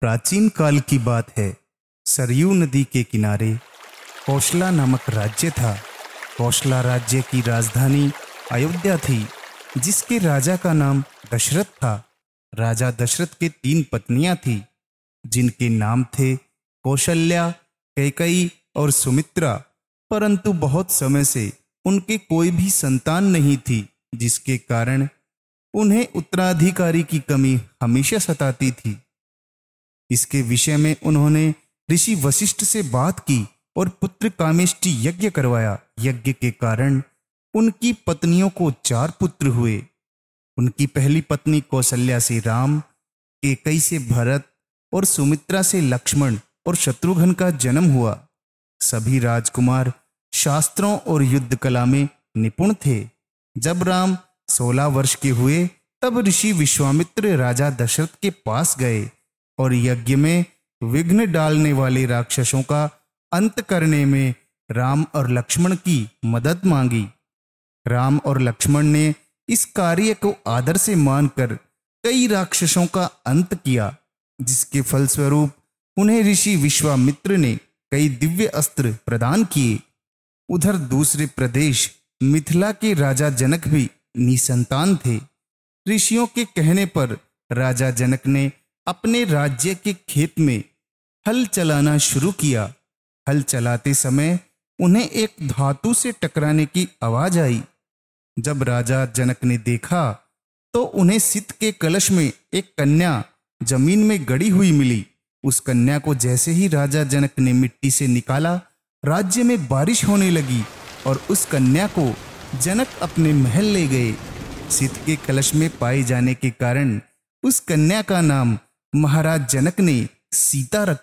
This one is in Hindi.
प्राचीन काल की बात है। सरयू नदी के किनारे कौशला नामक राज्य था। कौशला राज्य की राजधानी अयोध्या थी, जिसके राजा का नाम दशरथ था। राजा दशरथ के तीन पत्नियाँ थी, जिनके नाम थे कौशल्या, कैकई और सुमित्रा। परंतु बहुत समय से उनके कोई भी संतान नहीं थी, जिसके कारण उन्हें उत्तराधिकारी की कमी हमेशा सताती थी। इसके विषय में उन्होंने ऋषि वशिष्ठ से बात की और पुत्र कामेष्टि यज्ञ करवाया। यज्ञ के कारण उनकी पत्नियों को चार पुत्र हुए। उनकी पहली पत्नी कौशल्या से राम, केकई से भरत और सुमित्रा से लक्ष्मण और शत्रुघ्न का जन्म हुआ। सभी राजकुमार शास्त्रों और युद्ध कला में निपुण थे। जब राम सोलह वर्ष के हुए, तब ऋषि विश्वामित्र राजा दशरथ के पास गए। और यज्ञ में विघ्न डालने वाले राक्षसों का अंत करने में राम और लक्ष्मण की मदद मांगी। राम और लक्ष्मण ने इस कार्य को आदर से मानकर कई राक्षसों का अंत किया, जिसके फलस्वरूप उन्हें ऋषि विश्वामित्र ने कई दिव्य अस्त्र प्रदान किए। उधर दूसरे प्रदेश मिथिला के राजा जनक भी निसंतान थे। ऋषियों के कहने पर राजा जनक ने अपने राज्य के खेत में हल चलाना शुरू किया। हल चलाते समय उन्हें एक धातु से टकराने की आवाज़ आई। जब राजा जनक ने देखा तो उन्हें सित के कलश में एक कन्या ज़मीन में गड़ी हुई मिली। उस कन्या को जैसे ही राजा जनक ने मिट्टी से निकाला, राज्य में बारिश होने लगी और उस कन्या को जनक अपने महल ले गए। सित के कलश में पाए जाने के कारण उस कन्या का नाम महाराज जनक ने सीता रखा।